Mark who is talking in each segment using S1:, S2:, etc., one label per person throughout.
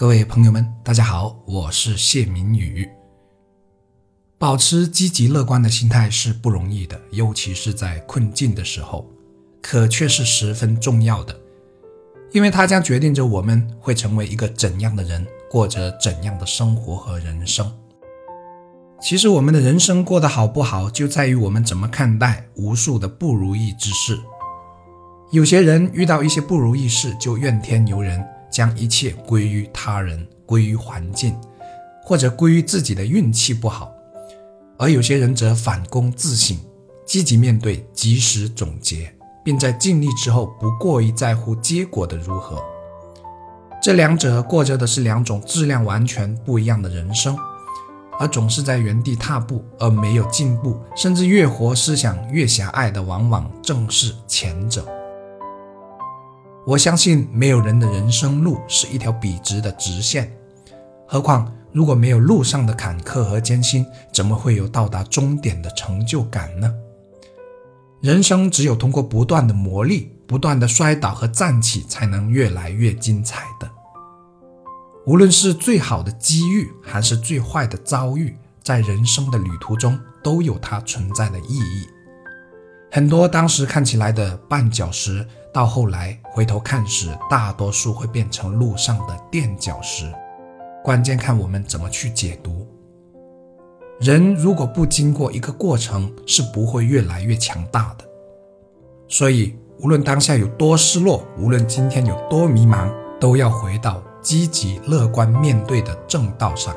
S1: 各位朋友们，大家好，我是谢明宇。保持积极乐观的心态是不容易的，尤其是在困境的时候，可却是十分重要的，因为它将决定着我们会成为一个怎样的人，过着怎样的生活和人生。其实，我们的人生过得好不好，就在于我们怎么看待无数的不如意之事。有些人遇到一些不如意事，就怨天尤人。将一切归于他人，归于环境，或者归于自己的运气不好；而有些人则反躬自省，积极面对，及时总结，并在尽力之后不过于在乎结果的如何。这两者过着的是两种质量完全不一样的人生，而总是在原地踏步而没有进步，甚至越活思想越狭隘的，往往正是前者。我相信没有人的人生路是一条笔直的直线，何况如果没有路上的坎坷和艰辛，怎么会有到达终点的成就感呢？人生只有通过不断的磨砺、不断的摔倒和站起，才能越来越精彩的。无论是最好的机遇，还是最坏的遭遇，在人生的旅途中都有它存在的意义。很多当时看起来的绊脚石。到后来回头看时，大多数会变成路上的垫脚石。关键看我们怎么去解读。人如果不经过一个过程，是不会越来越强大的。所以，无论当下有多失落，无论今天有多迷茫，都要回到积极乐观面对的正道上。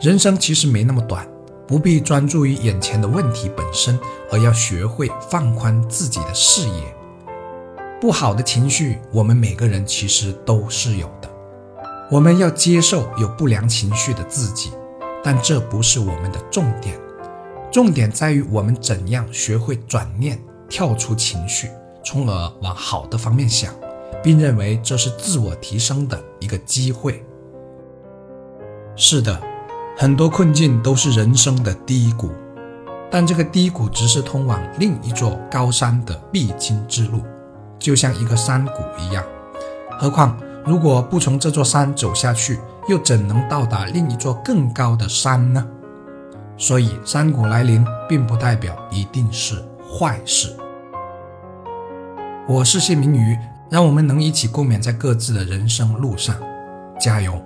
S1: 人生其实没那么短，不必专注于眼前的问题本身，而要学会放宽自己的视野。不好的情绪，我们每个人其实都是有的。我们要接受有不良情绪的自己，但这不是我们的重点。重点在于我们怎样学会转念，跳出情绪，从而往好的方面想，并认为这是自我提升的一个机会。是的，很多困境都是人生的低谷，但这个低谷只是通往另一座高山的必经之路。就像一个山谷一样，何况如果不从这座山走下去，又怎能到达另一座更高的山呢？所以，山谷来临并不代表一定是坏事。我是谢明宇，让我们能一起共勉在各自的人生路上，加油！